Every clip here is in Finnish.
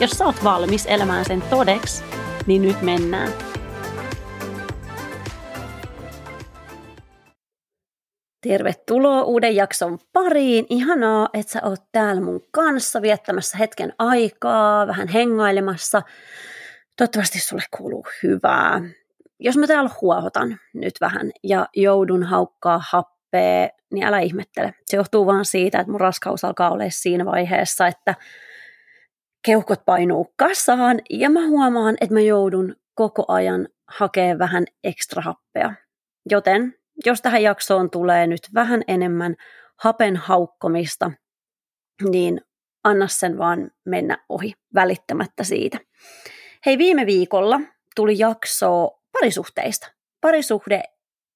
Jos sä oot valmis elämään sen todeksi, niin nyt mennään. Tervetuloa uuden jakson pariin. Ihanaa, että sä oot täällä mun kanssa viettämässä hetken aikaa, vähän hengailemassa. Toivottavasti sulle kuuluu hyvää. Jos mä täällä huohotan nyt vähän ja joudun haukkaa happea, niin älä ihmettele. Se johtuu vaan siitä, että mun raskaus alkaa olla siinä vaiheessa, että keuhkot painuu kasaan ja mä huomaan, että mä joudun koko ajan hakemaan vähän ekstra happea. Joten jos tähän jaksoon tulee nyt vähän enemmän hapen haukkomista, niin anna sen vaan mennä ohi välittämättä siitä. Hei, viime viikolla tuli jakso parisuhteista, parisuhde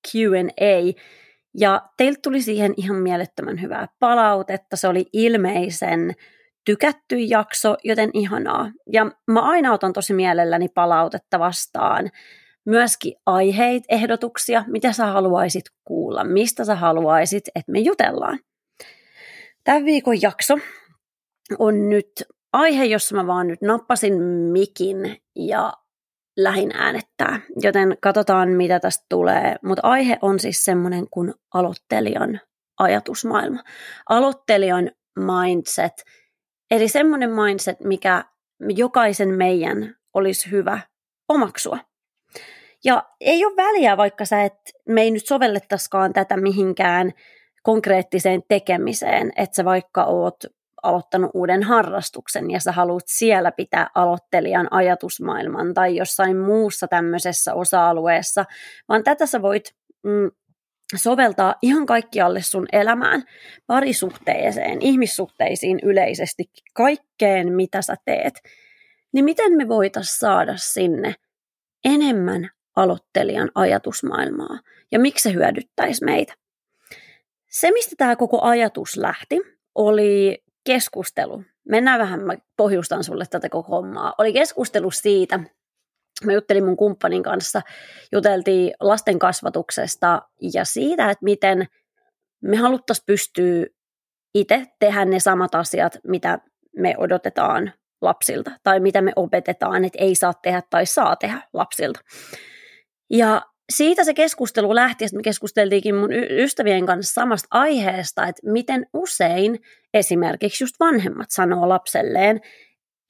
Q&A, ja teiltä tuli siihen ihan mielettömän hyvää palautetta. Se oli ilmeisen tykätty jakso, joten ihanaa. Ja mä aina otan tosi mielelläni palautetta vastaan. Myöskin aiheit, ehdotuksia, mitä sä haluaisit kuulla, mistä sä haluaisit, että me jutellaan. Tämän viikon jakso on nyt aihe, jossa mä vaan nyt nappasin mikin ja lähin äänettää, joten katsotaan mitä tästä tulee. Mutta aihe on siis semmoinen kuin aloittelijan ajatusmaailma. Aloittelijan mindset – Eli semmoinen mindset, mikä jokaisen meidän olisi hyvä omaksua. Ja ei ole väliä, vaikka sä et, me ei nyt sovellettaisikaan tätä mihinkään konkreettiseen tekemiseen, että sä vaikka oot aloittanut uuden harrastuksen ja sä haluat siellä pitää aloittelijan ajatusmaailman tai jossain muussa tämmöisessä osa-alueessa, vaan tätä sä voit mm, soveltaa ihan kaikkialle sun elämään, parisuhteeseen, ihmissuhteisiin yleisesti, kaikkeen mitä sä teet, niin miten me voitaisiin saada sinne enemmän aloittelijan ajatusmaailmaa ja miksi se hyödyttäisi meitä? Se, mistä tämä koko ajatus lähti, oli keskustelu. Mennään vähän, mä pohjustan sulle tätä koko hommaa. Oli keskustelu siitä, Mä juttelin mun kumppanin kanssa, juteltiin lasten kasvatuksesta ja siitä, että miten me haluttaisiin pystyä itse tehdä ne samat asiat, mitä me odotetaan lapsilta, tai mitä me opetetaan, että ei saa tehdä tai saa tehdä lapsilta. Ja siitä se keskustelu lähti, että me keskusteltiinkin mun ystävien kanssa samasta aiheesta, että miten usein esimerkiksi just vanhemmat sanoo lapselleen,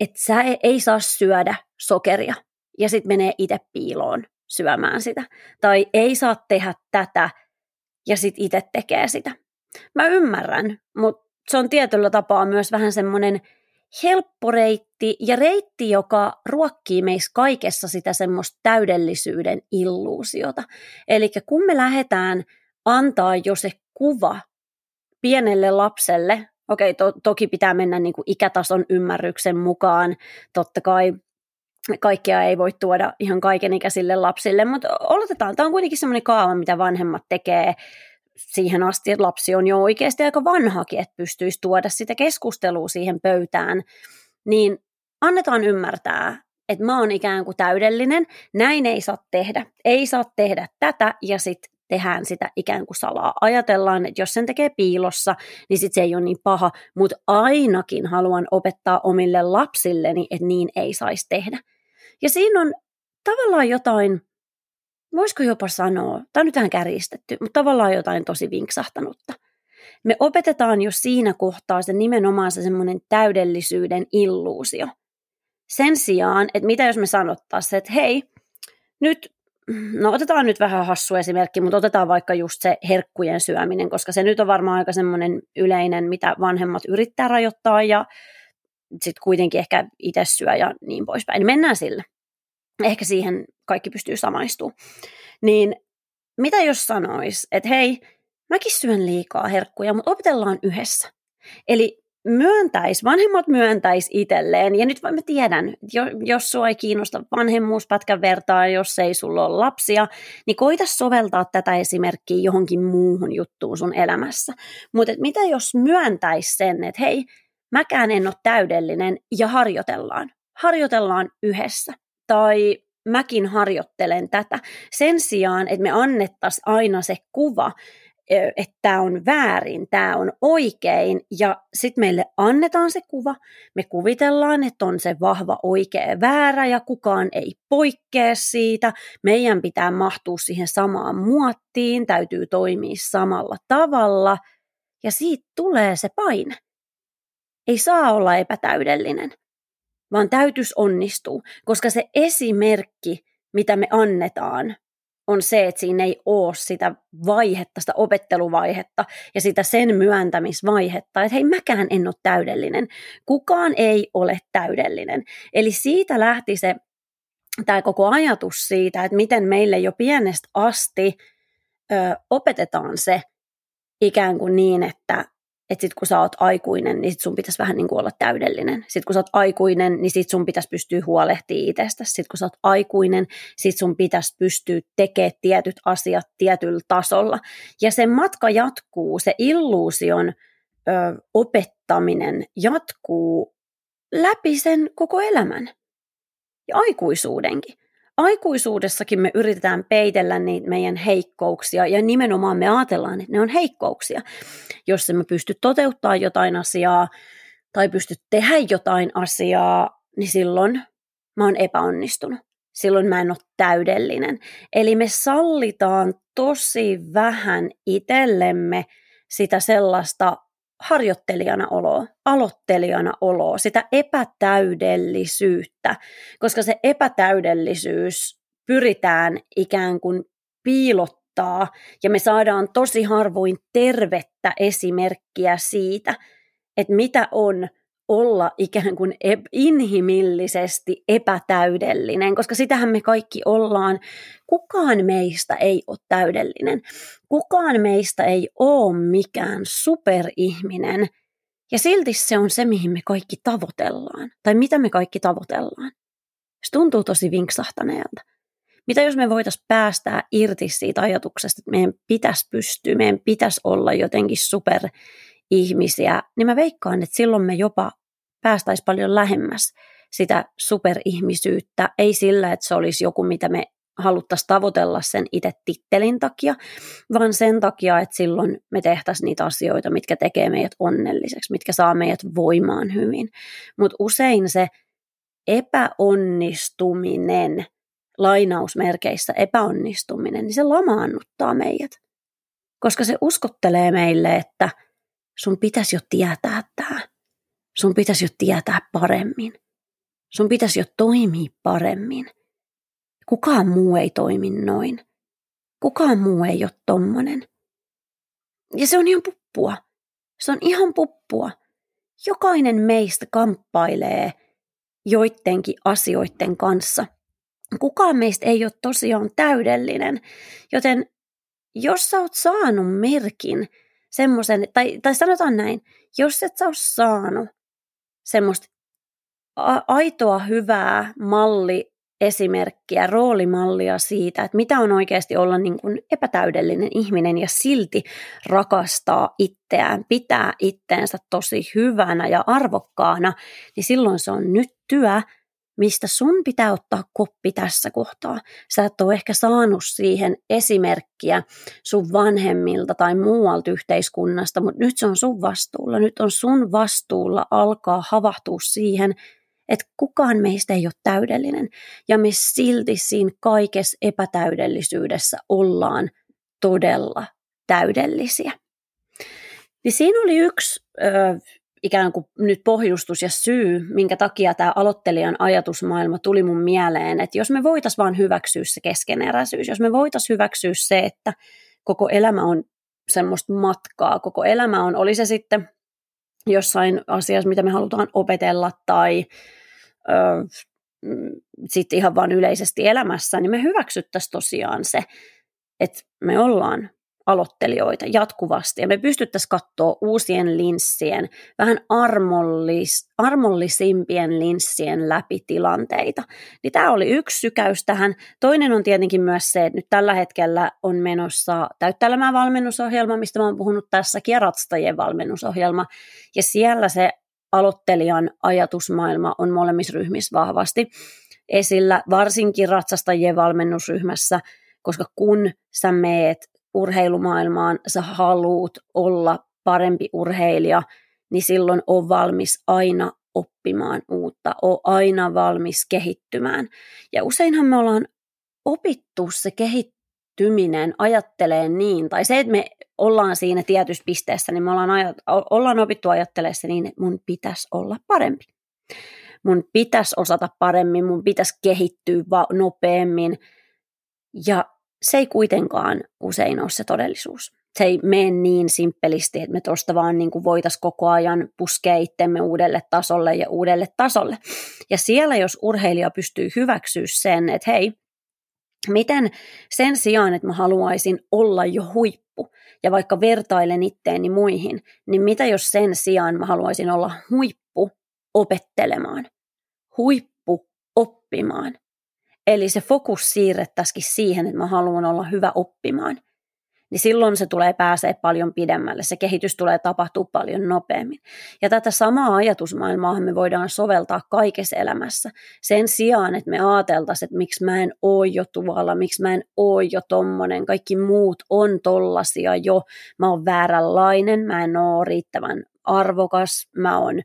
että sä ei saa syödä sokeria – ja sitten menee itse piiloon syömään sitä. Tai ei saa tehdä tätä ja sitten itse tekee sitä. Mä ymmärrän, mutta se on tietyllä tapaa myös vähän semmoinen helppo reitti ja reitti, joka ruokkii meissä kaikessa sitä semmoista täydellisyyden illuusiota. Eli kun me lähdetään antaa jo se kuva pienelle lapselle, okei, to, toki pitää mennä niin kuin ikätason ymmärryksen mukaan, totta kai kaikkea ei voi tuoda ihan kaikenikäisille lapsille, mutta oletetaan, tämä on kuitenkin semmoinen kaava, mitä vanhemmat tekee siihen asti, että lapsi on jo oikeasti aika vanhakin, että pystyisi tuoda sitä keskustelua siihen pöytään, niin annetaan ymmärtää, että mä oon ikään kuin täydellinen, näin ei saa tehdä, ei saa tehdä tätä ja sitten tehdään sitä ikään kuin salaa. Ajatellaan, että jos sen tekee piilossa, niin sit se ei ole niin paha, mutta ainakin haluan opettaa omille lapsilleni, että niin ei saisi tehdä. Ja siinä on tavallaan jotain, voisiko jopa sanoa, tämä on nyt vähän kärjistetty, mutta tavallaan jotain tosi vinksahtanutta. Me opetetaan jo siinä kohtaa se nimenomaan se semmoinen täydellisyyden illuusio. Sen sijaan, että mitä jos me sanottaisiin, että hei, nyt, no otetaan nyt vähän hassu esimerkki, mutta otetaan vaikka just se herkkujen syöminen, koska se nyt on varmaan aika semmoinen yleinen, mitä vanhemmat yrittää rajoittaa ja sitten kuitenkin ehkä itse syö ja niin poispäin. Niin mennään sillä. Ehkä siihen kaikki pystyy samaistumaan. Niin mitä jos sanois, että hei, mäkin syön liikaa herkkuja, mutta opetellaan yhdessä. Eli myöntäisi, vanhemmat myöntäisi itselleen, ja nyt mä tiedän, jos sua ei kiinnosta vanhemmuuspätkän vertaan, jos ei sulla ole lapsia, niin koita soveltaa tätä esimerkkiä johonkin muuhun juttuun sun elämässä. Mutta mitä jos myöntäisi sen, että hei, mäkään en ole täydellinen, ja harjoitellaan. Harjoitellaan yhdessä. Tai mäkin harjoittelen tätä. Sen sijaan, että me annettaisiin aina se kuva, että tämä on väärin, tämä on oikein, ja sitten meille annetaan se kuva, me kuvitellaan, että on se vahva oikea väärä, ja kukaan ei poikkea siitä, meidän pitää mahtua siihen samaan muottiin, täytyy toimia samalla tavalla, ja siitä tulee se paine. Ei saa olla epätäydellinen, vaan täytyisi onnistua, koska se esimerkki, mitä me annetaan, on se, että siinä ei ole sitä vaihetta, sitä opetteluvaihetta ja sitä sen myöntämisvaihetta, että hei mäkään en ole täydellinen. Kukaan ei ole täydellinen. Eli siitä lähti se tämä koko ajatus siitä, että miten meille jo pienestä asti ö, opetetaan se ikään kuin niin, että että sit kun sä oot aikuinen, niin sit sun pitäisi vähän niin kuin olla täydellinen. Sitten kun sä oot aikuinen, niin sit sun pitäisi pystyä huolehtimaan itsestäsi. Sitten kun sä oot aikuinen, sit sun pitäisi pystyä tekemään tietyt asiat tietyllä tasolla. Ja se matka jatkuu, se illuusion ö, opettaminen jatkuu läpi sen koko elämän. Ja aikuisuudenkin aikuisuudessakin me yritetään peitellä niitä meidän heikkouksia ja nimenomaan me ajatellaan, että ne on heikkouksia. Jos me pysty toteuttaa jotain asiaa tai pysty tehdä jotain asiaa, niin silloin mä oon epäonnistunut. Silloin mä en ole täydellinen. Eli me sallitaan tosi vähän itsellemme sitä sellaista harjoittelijana oloa, aloittelijana oloa, sitä epätäydellisyyttä, koska se epätäydellisyys pyritään ikään kuin piilottaa ja me saadaan tosi harvoin tervettä esimerkkiä siitä, että mitä on olla ikään kuin inhimillisesti epätäydellinen, koska sitähän me kaikki ollaan. Kukaan meistä ei ole täydellinen. Kukaan meistä ei ole mikään superihminen. Ja silti se on se, mihin me kaikki tavoitellaan. Tai mitä me kaikki tavoitellaan. Se tuntuu tosi vinksahtaneelta. Mitä jos me voitaisiin päästää irti siitä ajatuksesta, että meidän pitäisi pystyä, meidän pitäisi olla jotenkin super ihmisiä, niin mä veikkaan, että silloin me jopa päästäisiin paljon lähemmäs sitä superihmisyyttä, ei sillä, että se olisi joku, mitä me haluttaisiin tavoitella sen itse tittelin takia, vaan sen takia, että silloin me tehtäisiin niitä asioita, mitkä tekee meidät onnelliseksi, mitkä saa meidät voimaan hyvin. Mutta usein se epäonnistuminen, lainausmerkeissä epäonnistuminen, niin se lamaannuttaa meidät. Koska se uskottelee meille, että sun pitäisi jo tietää tämä Sun pitäisi jo tietää paremmin. Sun pitäisi jo toimia paremmin. Kukaan muu ei toimi noin. Kukaan muu ei ole tommonen. Ja se on ihan puppua. Se on ihan puppua. Jokainen meistä kamppailee joidenkin asioiden kanssa. Kukaan meistä ei ole tosiaan täydellinen, joten jos sä oot saanut merkin semmoisen, tai, tai sanotaan näin, jos et sä ole saanut semmoista aitoa hyvää malli esimerkkiä, roolimallia siitä, että mitä on oikeasti olla niin kuin epätäydellinen ihminen ja silti rakastaa itseään, pitää itteensä tosi hyvänä ja arvokkaana, niin silloin se on nyt työ, mistä sun pitää ottaa koppi tässä kohtaa. Sä et ole ehkä saanut siihen esimerkkiä sun vanhemmilta tai muualta yhteiskunnasta, mutta nyt se on sun vastuulla. Nyt on sun vastuulla alkaa havahtua siihen, että kukaan meistä ei ole täydellinen. Ja me silti siinä kaikessa epätäydellisyydessä ollaan todella täydellisiä. Niin siinä oli yksi ö, ikään kuin nyt pohjustus ja syy, minkä takia tämä aloittelijan ajatusmaailma tuli mun mieleen, että jos me voitaisiin vaan hyväksyä se keskeneräisyys, jos me voitaisiin hyväksyä se, että koko elämä on semmoista matkaa, koko elämä on, oli se sitten jossain asiassa, mitä me halutaan opetella tai sitten ihan vaan yleisesti elämässä, niin me hyväksyttäisiin tosiaan se, että me ollaan aloittelijoita jatkuvasti ja me pystyttäisiin katsoa uusien linssien, vähän armollis, armollisimpien linssien läpi tilanteita. Niin tämä oli yksi sykäys tähän. Toinen on tietenkin myös se, että nyt tällä hetkellä on menossa täyttelemään valmennusohjelma, mistä mä oon puhunut tässäkin, ja valmennusohjelma. Ja siellä se aloittelijan ajatusmaailma on molemmissa ryhmissä vahvasti esillä, varsinkin ratsastajien valmennusryhmässä, koska kun sä meet urheilumaailmaan, sä haluut olla parempi urheilija, niin silloin on valmis aina oppimaan uutta, on aina valmis kehittymään. Ja useinhan me ollaan opittu se kehittyminen ajattelee niin, tai se, että me ollaan siinä tietyssä pisteessä, niin me ollaan, ajat- ollaan opittu ajattelemaan se niin, että mun pitäisi olla parempi. Mun pitäisi osata paremmin, mun pitäisi kehittyä nopeammin. Ja se ei kuitenkaan usein ole se todellisuus. Se ei mene niin simppelisti, että me tuosta vaan niin voitaisiin koko ajan puskea itsemme uudelle tasolle ja uudelle tasolle. Ja siellä, jos urheilija pystyy hyväksyä sen, että hei, miten sen sijaan, että mä haluaisin olla jo huippu ja vaikka vertailen itteeni muihin, niin mitä jos sen sijaan mä haluaisin olla huippu opettelemaan, huippu oppimaan, Eli se fokus siirrettäisikin siihen, että mä haluan olla hyvä oppimaan. Niin silloin se tulee pääsee paljon pidemmälle, se kehitys tulee tapahtua paljon nopeammin. Ja tätä samaa ajatusmaailmaa me voidaan soveltaa kaikessa elämässä. Sen sijaan, että me ajateltaisiin, että miksi mä en oo jo tuolla, miksi mä en oo jo tommonen, kaikki muut on tollasia jo, mä oon vääränlainen, mä en oo riittävän arvokas, mä oon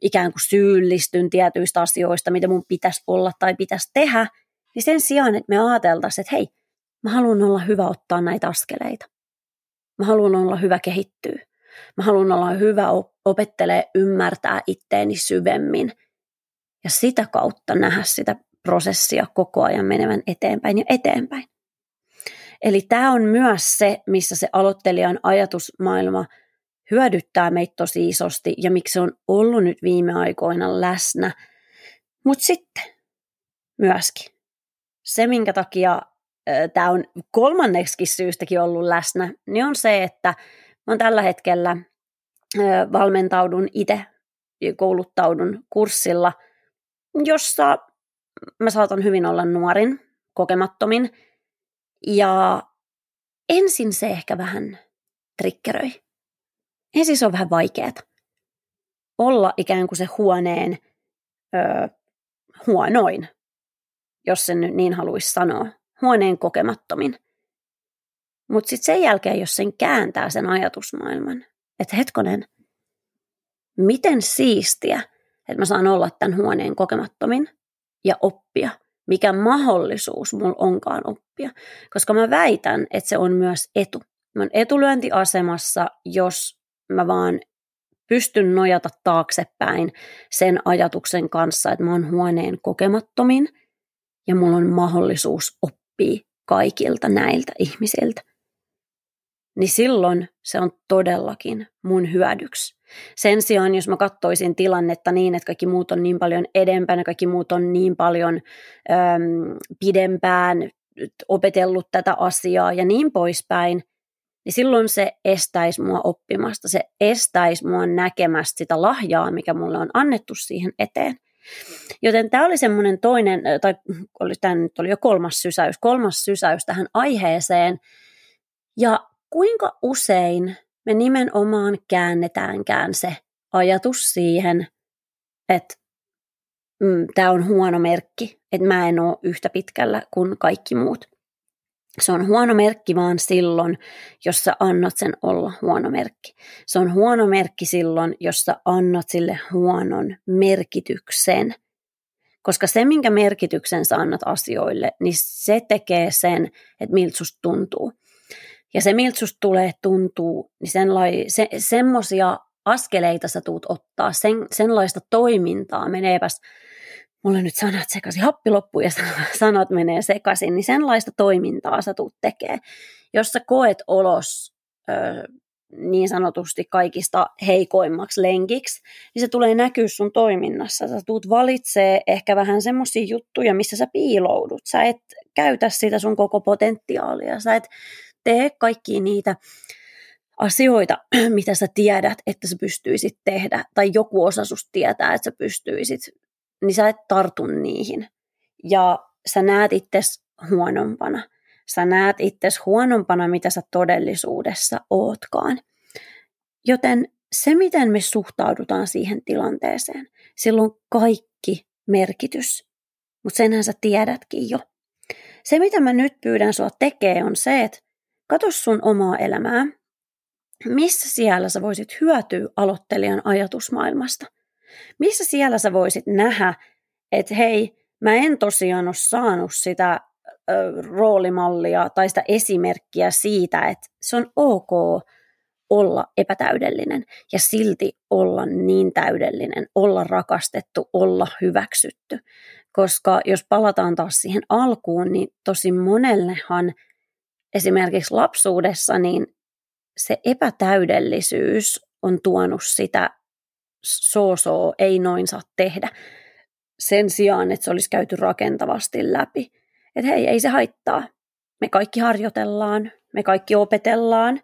ikään kuin syyllistyn tietyistä asioista, mitä mun pitäisi olla tai pitäisi tehdä, niin sen sijaan, että me ajateltaisiin, että hei, mä haluan olla hyvä ottaa näitä askeleita. Mä haluan olla hyvä kehittyä. Mä haluan olla hyvä opettelee ymmärtää itteeni syvemmin ja sitä kautta nähdä sitä prosessia koko ajan menevän eteenpäin ja eteenpäin. Eli tämä on myös se, missä se aloittelijan ajatusmaailma – hyödyttää meitä tosi isosti ja miksi se on ollut nyt viime aikoina läsnä. Mutta sitten myöskin se, minkä takia tämä on kolmanneksikin syystäkin ollut läsnä, niin on se, että mä tällä hetkellä valmentaudun itse kouluttaudun kurssilla, jossa mä saatan hyvin olla nuorin, kokemattomin, ja ensin se ehkä vähän trikkeröi ensin se on vähän vaikeaa. Olla ikään kuin se huoneen ö, huonoin, jos sen nyt niin haluaisi sanoa. Huoneen kokemattomin. Mutta sitten sen jälkeen, jos sen kääntää sen ajatusmaailman, että hetkonen, miten siistiä, että mä saan olla tämän huoneen kokemattomin ja oppia, mikä mahdollisuus mulla onkaan oppia. Koska mä väitän, että se on myös etu. Mä oon etulyöntiasemassa, jos mä vaan pystyn nojata taaksepäin sen ajatuksen kanssa, että mä oon huoneen kokemattomin ja mulla on mahdollisuus oppia kaikilta näiltä ihmisiltä. Niin silloin se on todellakin mun hyödyksi. Sen sijaan, jos mä katsoisin tilannetta niin, että kaikki muut on niin paljon edempänä, kaikki muut on niin paljon äm, pidempään opetellut tätä asiaa ja niin poispäin – niin silloin se estäisi mua oppimasta, se estäisi mua näkemästä sitä lahjaa, mikä mulle on annettu siihen eteen. Joten tämä oli semmoinen toinen, tai oli, tämä nyt oli jo kolmas sysäys, kolmas sysäys tähän aiheeseen. Ja kuinka usein me nimenomaan käännetäänkään se ajatus siihen, että mm, tämä on huono merkki, että mä en ole yhtä pitkällä kuin kaikki muut. Se on huono merkki vaan silloin, jos sä annat sen olla huono merkki. Se on huono merkki silloin, jos sä annat sille huonon merkityksen. Koska se, minkä merkityksen sä annat asioille, niin se tekee sen, että miltä susta tuntuu. Ja se, miltä susta tulee tuntuu, niin senlai, se, semmosia askeleita sä tuut ottaa, sen, senlaista toimintaa meneepäs mulla nyt sanat sekaisin, happi loppuu ja sanat menee sekaisin, niin senlaista toimintaa sä tuut tekee. Jos sä koet olos ö, niin sanotusti kaikista heikoimmaksi lenkiksi, niin se tulee näkyä sun toiminnassa. Sä tuut valitsee ehkä vähän semmoisia juttuja, missä sä piiloudut. Sä et käytä sitä sun koko potentiaalia. Sä et tee kaikki niitä asioita, mitä sä tiedät, että sä pystyisit tehdä, tai joku osa susta tietää, että sä pystyisit, niin sä et tartu niihin. Ja sä näet itses huonompana. Sä näet itses huonompana, mitä sä todellisuudessa ootkaan. Joten se, miten me suhtaudutaan siihen tilanteeseen, silloin kaikki merkitys. Mutta senhän sä tiedätkin jo. Se, mitä mä nyt pyydän sua tekee, on se, että katso sun omaa elämää. Missä siellä sä voisit hyötyä aloittelijan ajatusmaailmasta? Missä siellä sä voisit nähdä, että hei, mä en tosiaan ole saanut sitä roolimallia tai sitä esimerkkiä siitä, että se on ok olla epätäydellinen ja silti olla niin täydellinen, olla rakastettu, olla hyväksytty. Koska jos palataan taas siihen alkuun, niin tosi monellehan esimerkiksi lapsuudessa niin se epätäydellisyys on tuonut sitä soosoo, ei noin saa tehdä, sen sijaan, että se olisi käyty rakentavasti läpi. Että hei, ei se haittaa. Me kaikki harjoitellaan, me kaikki opetellaan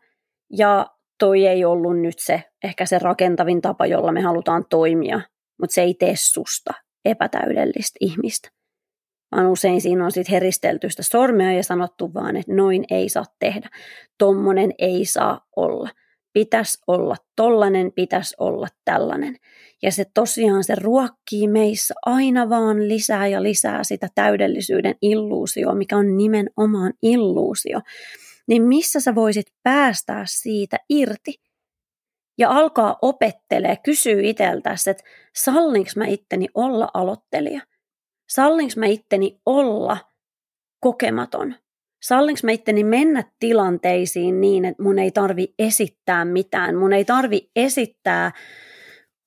ja toi ei ollut nyt se ehkä se rakentavin tapa, jolla me halutaan toimia, mutta se ei tee susta epätäydellistä ihmistä. Vaan usein siinä on sitten heristelty sitä sormea ja sanottu vaan, että noin ei saa tehdä. Tommonen ei saa olla. Pitäisi olla tollanen, pitäisi olla tällainen. Ja se tosiaan se ruokkii meissä aina vaan lisää ja lisää sitä täydellisyyden illuusio, mikä on nimenomaan illuusio. Niin missä sä voisit päästää siitä irti? Ja alkaa opettelee, kysyy itseltäsi, että sallinko mä itteni olla aloittelija? Sallinko mä itteni olla kokematon? Sallinko mä itteni mennä tilanteisiin niin, että mun ei tarvi esittää mitään, mun ei tarvi esittää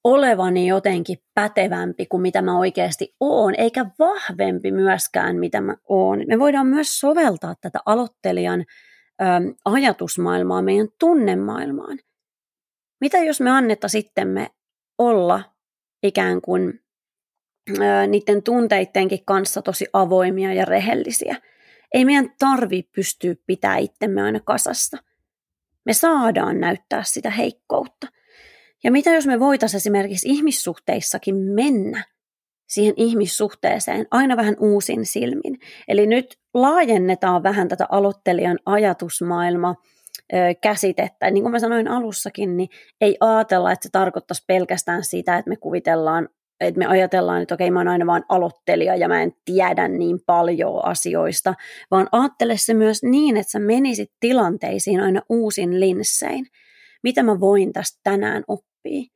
olevani jotenkin pätevämpi kuin mitä mä oikeasti oon, eikä vahvempi myöskään, mitä mä oon. Me voidaan myös soveltaa tätä aloittelijan ö, ajatusmaailmaa meidän tunnemaailmaan. Mitä jos me annetta sitten me olla ikään kuin ö, niiden tunteittenkin kanssa tosi avoimia ja rehellisiä? Ei meidän tarvi pystyä pitää itsemme aina kasassa. Me saadaan näyttää sitä heikkoutta. Ja mitä jos me voitaisiin esimerkiksi ihmissuhteissakin mennä siihen ihmissuhteeseen aina vähän uusin silmin. Eli nyt laajennetaan vähän tätä aloittelijan ajatusmaailma käsitettä. Niin kuin mä sanoin alussakin, niin ei ajatella, että se tarkoittaisi pelkästään sitä, että me kuvitellaan, että me ajatellaan, että okei, mä oon aina vaan aloittelija ja mä en tiedä niin paljon asioista, vaan ajattele se myös niin, että sä menisit tilanteisiin aina uusin linssein. Mitä mä voin tästä tänään oppia?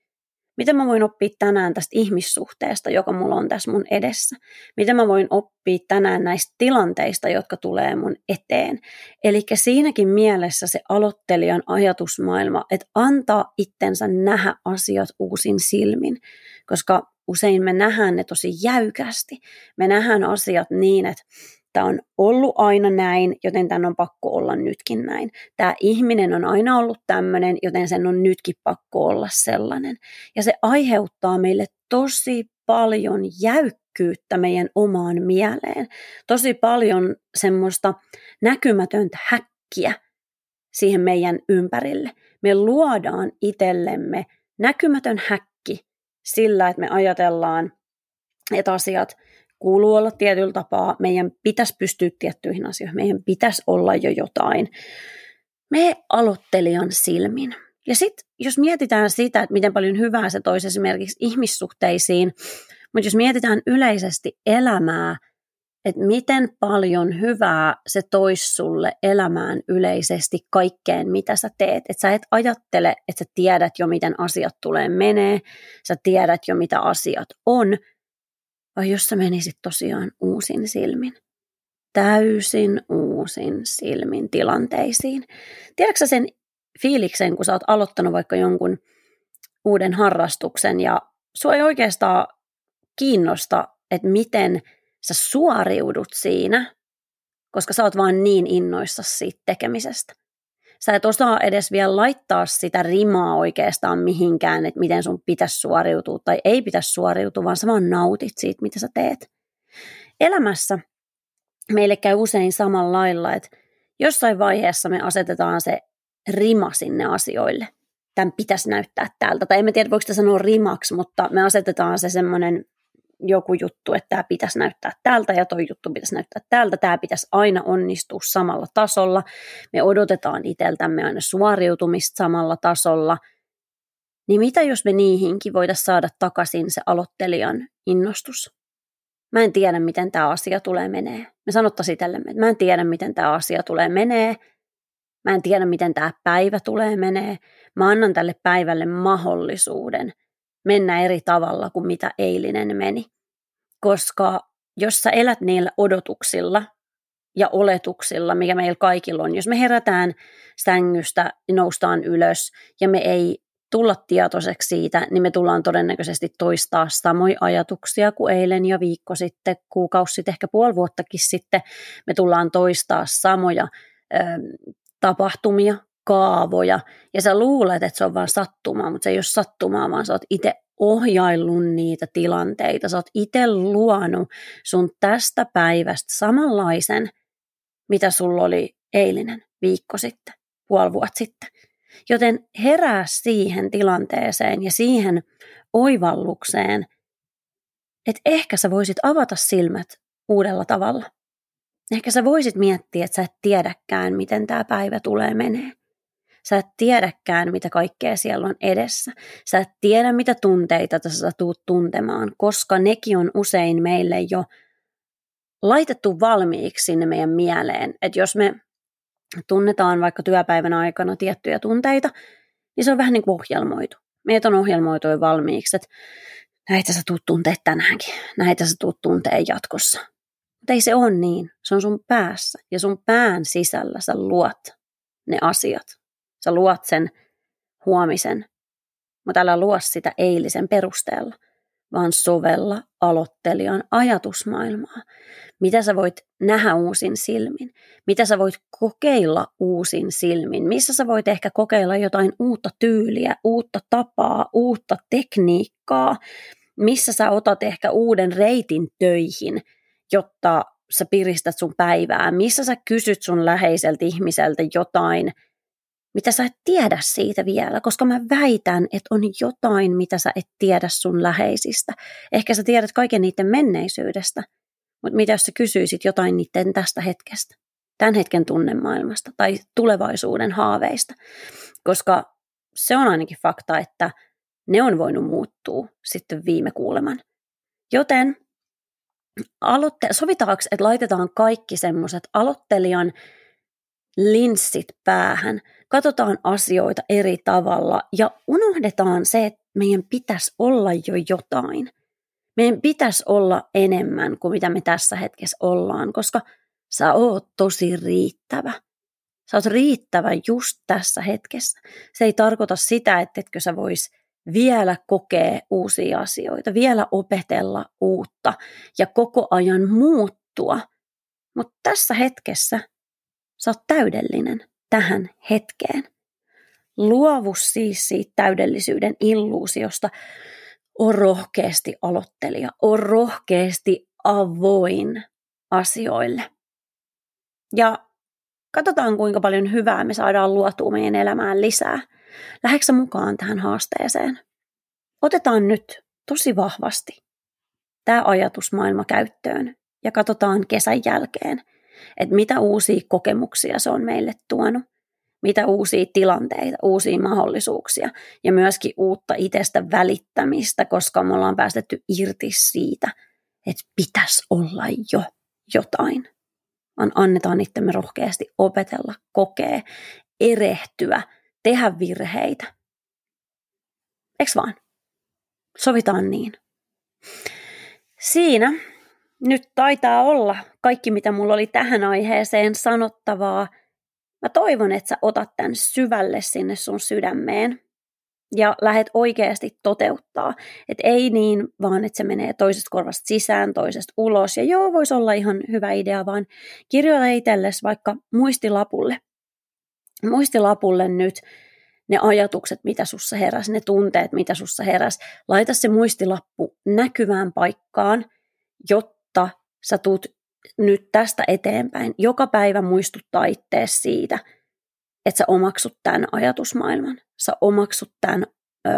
Mitä mä voin oppia tänään tästä ihmissuhteesta, joka mulla on tässä mun edessä? Mitä mä voin oppia tänään näistä tilanteista, jotka tulee mun eteen? Eli siinäkin mielessä se aloittelijan ajatusmaailma, että antaa itsensä nähdä asiat uusin silmin, koska usein me nähdään ne tosi jäykästi. Me nähdään asiat niin, että Tämä on ollut aina näin, joten tämän on pakko olla nytkin näin. Tämä ihminen on aina ollut tämmöinen, joten sen on nytkin pakko olla sellainen. Ja se aiheuttaa meille tosi paljon jäykkyyttä meidän omaan mieleen. Tosi paljon semmoista näkymätöntä häkkiä siihen meidän ympärille. Me luodaan itsellemme näkymätön häkki sillä, että me ajatellaan, että asiat kuuluu olla tietyllä tapaa, meidän pitäisi pystyä tiettyihin asioihin, meidän pitäisi olla jo jotain. Me aloittelijan silmin. Ja sitten jos mietitään sitä, että miten paljon hyvää se toisi esimerkiksi ihmissuhteisiin, mutta jos mietitään yleisesti elämää, että miten paljon hyvää se toisi sulle elämään yleisesti kaikkeen, mitä sä teet. Että sä et ajattele, että sä tiedät jo, miten asiat tulee menee, sä tiedät jo, mitä asiat on, vai jos sä menisit tosiaan uusin silmin, täysin uusin silmin tilanteisiin. Tiedätkö sen fiiliksen, kun sä oot aloittanut vaikka jonkun uuden harrastuksen ja sua ei oikeastaan kiinnosta, että miten sä suoriudut siinä, koska sä oot vaan niin innoissa siitä tekemisestä sä et osaa edes vielä laittaa sitä rimaa oikeastaan mihinkään, että miten sun pitäisi suoriutua tai ei pitäisi suoriutua, vaan sä vaan nautit siitä, mitä sä teet. Elämässä meille käy usein samalla lailla, että jossain vaiheessa me asetetaan se rima sinne asioille. Tämän pitäisi näyttää täältä. Tai en tiedä, voiko sitä sanoa rimaksi, mutta me asetetaan se semmoinen joku juttu, että tämä pitäisi näyttää tältä ja toi juttu pitäisi näyttää tältä. Tämä pitäisi aina onnistua samalla tasolla. Me odotetaan itseltämme aina suoriutumista samalla tasolla. Niin mitä jos me niihinkin voitaisiin saada takaisin se aloittelijan innostus? Mä en tiedä, miten tämä asia tulee menee. Me sanottaisiin itsellemme, että mä en tiedä, miten tämä asia tulee menee. Mä en tiedä, miten tämä päivä tulee menee. Mä annan tälle päivälle mahdollisuuden mennä eri tavalla kuin mitä eilinen meni. Koska jos sä elät niillä odotuksilla ja oletuksilla, mikä meillä kaikilla on, jos me herätään sängystä, noustaan ylös ja me ei tulla tietoiseksi siitä, niin me tullaan todennäköisesti toistaa samoja ajatuksia kuin eilen ja viikko sitten, kuukausi sitten, ehkä puoli vuottakin sitten. Me tullaan toistaa samoja ö, tapahtumia, kaavoja, ja sä luulet, että se on vain sattumaa, mutta se ei ole sattumaa, vaan sä oot itse ohjaillut niitä tilanteita, sä oot itse luonut sun tästä päivästä samanlaisen, mitä sulla oli eilinen viikko sitten, puoli vuotta sitten. Joten herää siihen tilanteeseen ja siihen oivallukseen, että ehkä sä voisit avata silmät uudella tavalla. Ehkä sä voisit miettiä, että sä et tiedäkään, miten tämä päivä tulee menee. Sä et tiedäkään, mitä kaikkea siellä on edessä. Sä et tiedä, mitä tunteita sä tuut tuntemaan, koska nekin on usein meille jo laitettu valmiiksi sinne meidän mieleen. Että jos me tunnetaan vaikka työpäivän aikana tiettyjä tunteita, niin se on vähän niin kuin ohjelmoitu. Meitä on ohjelmoitu jo valmiiksi, että näitä sä tuut tuntee tänäänkin, näitä sä tuut tuntee jatkossa. Mutta ei se ole niin. Se on sun päässä ja sun pään sisällä sä luot ne asiat. Sä luot sen huomisen, mutta älä luo sitä eilisen perusteella, vaan sovella aloittelijan ajatusmaailmaa. Mitä sä voit nähdä uusin silmin? Mitä sä voit kokeilla uusin silmin? Missä sä voit ehkä kokeilla jotain uutta tyyliä, uutta tapaa, uutta tekniikkaa? Missä sä otat ehkä uuden reitin töihin, jotta sä piristät sun päivää? Missä sä kysyt sun läheiseltä ihmiseltä jotain, mitä sä et tiedä siitä vielä, koska mä väitän, että on jotain, mitä sä et tiedä sun läheisistä. Ehkä sä tiedät kaiken niiden menneisyydestä, mutta mitä jos sä kysyisit jotain niiden tästä hetkestä, tämän hetken tunnemaailmasta tai tulevaisuuden haaveista, koska se on ainakin fakta, että ne on voinut muuttua sitten viime kuuleman. Joten aloitte, sovitaanko, että laitetaan kaikki semmoiset aloittelijan linssit päähän, katsotaan asioita eri tavalla ja unohdetaan se, että meidän pitäisi olla jo jotain. Meidän pitäisi olla enemmän kuin mitä me tässä hetkessä ollaan, koska sä oot tosi riittävä. Sä oot riittävä just tässä hetkessä. Se ei tarkoita sitä, että etkö sä vois vielä kokea uusia asioita, vielä opetella uutta ja koko ajan muuttua. Mutta tässä hetkessä sä oot täydellinen tähän hetkeen. Luovu siis siitä täydellisyyden illuusiosta, on rohkeasti aloittelija, on rohkeasti avoin asioille. Ja katsotaan, kuinka paljon hyvää me saadaan luotua meidän elämään lisää. Läheksä mukaan tähän haasteeseen? Otetaan nyt tosi vahvasti tämä ajatusmaailma käyttöön ja katsotaan kesän jälkeen, että mitä uusia kokemuksia se on meille tuonut mitä uusia tilanteita, uusia mahdollisuuksia ja myöskin uutta itsestä välittämistä, koska me ollaan päästetty irti siitä, että pitäisi olla jo jotain. Vaan annetaan itsemme rohkeasti opetella, kokea, erehtyä, tehdä virheitä. Eks vaan? Sovitaan niin. Siinä nyt taitaa olla kaikki, mitä mulla oli tähän aiheeseen sanottavaa. Mä toivon, että sä otat tämän syvälle sinne sun sydämeen ja lähet oikeasti toteuttaa. Että ei niin vaan, että se menee toisesta korvasta sisään, toisesta ulos. Ja joo, voisi olla ihan hyvä idea, vaan kirjoita itsellesi vaikka muistilapulle. Muistilapulle nyt ne ajatukset, mitä sussa heräs, ne tunteet, mitä sussa heräs. Laita se muistilappu näkyvään paikkaan, jotta sä tuut nyt tästä eteenpäin joka päivä muistuttaa ittees siitä, että sä omaksut tämän ajatusmaailman, sä omaksut tämän ö,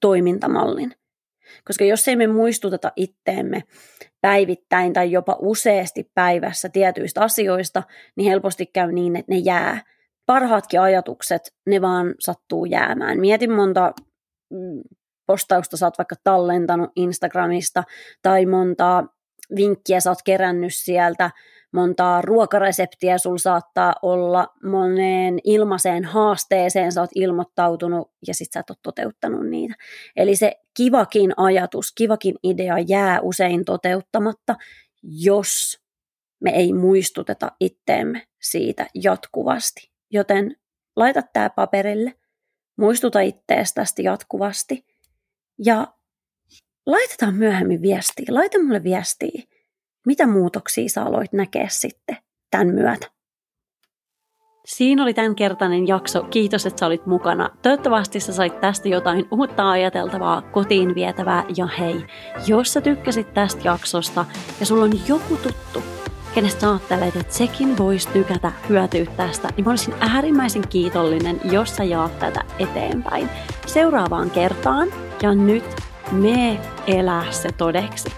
toimintamallin. Koska jos ei me muistuteta itteemme päivittäin tai jopa useasti päivässä tietyistä asioista, niin helposti käy niin, että ne jää. Parhaatkin ajatukset, ne vaan sattuu jäämään. Mietin monta mm, postausta sä oot vaikka tallentanut Instagramista tai monta vinkkiä sä oot kerännyt sieltä, montaa ruokareseptiä sul saattaa olla, moneen ilmaiseen haasteeseen sä oot ilmoittautunut ja sit sä et ole toteuttanut niitä. Eli se kivakin ajatus, kivakin idea jää usein toteuttamatta, jos me ei muistuteta itteemme siitä jatkuvasti. Joten laita tämä paperille, muistuta itteestä jatkuvasti ja laitetaan myöhemmin viestiä. Laita mulle viestiä mitä muutoksia sä aloit näkeä sitten tämän myötä? Siinä oli tämänkertainen jakso. Kiitos, että sä olit mukana. Toivottavasti sä sait tästä jotain uutta ajateltavaa, kotiin vietävää. Ja hei, jos sä tykkäsit tästä jaksosta ja sulla on joku tuttu, kenestä sä ajattelet, että sekin voisi tykätä hyötyä tästä, niin mä olisin äärimmäisen kiitollinen, jos sä jaat tätä eteenpäin. Seuraavaan kertaan ja nyt me elää se todeksi.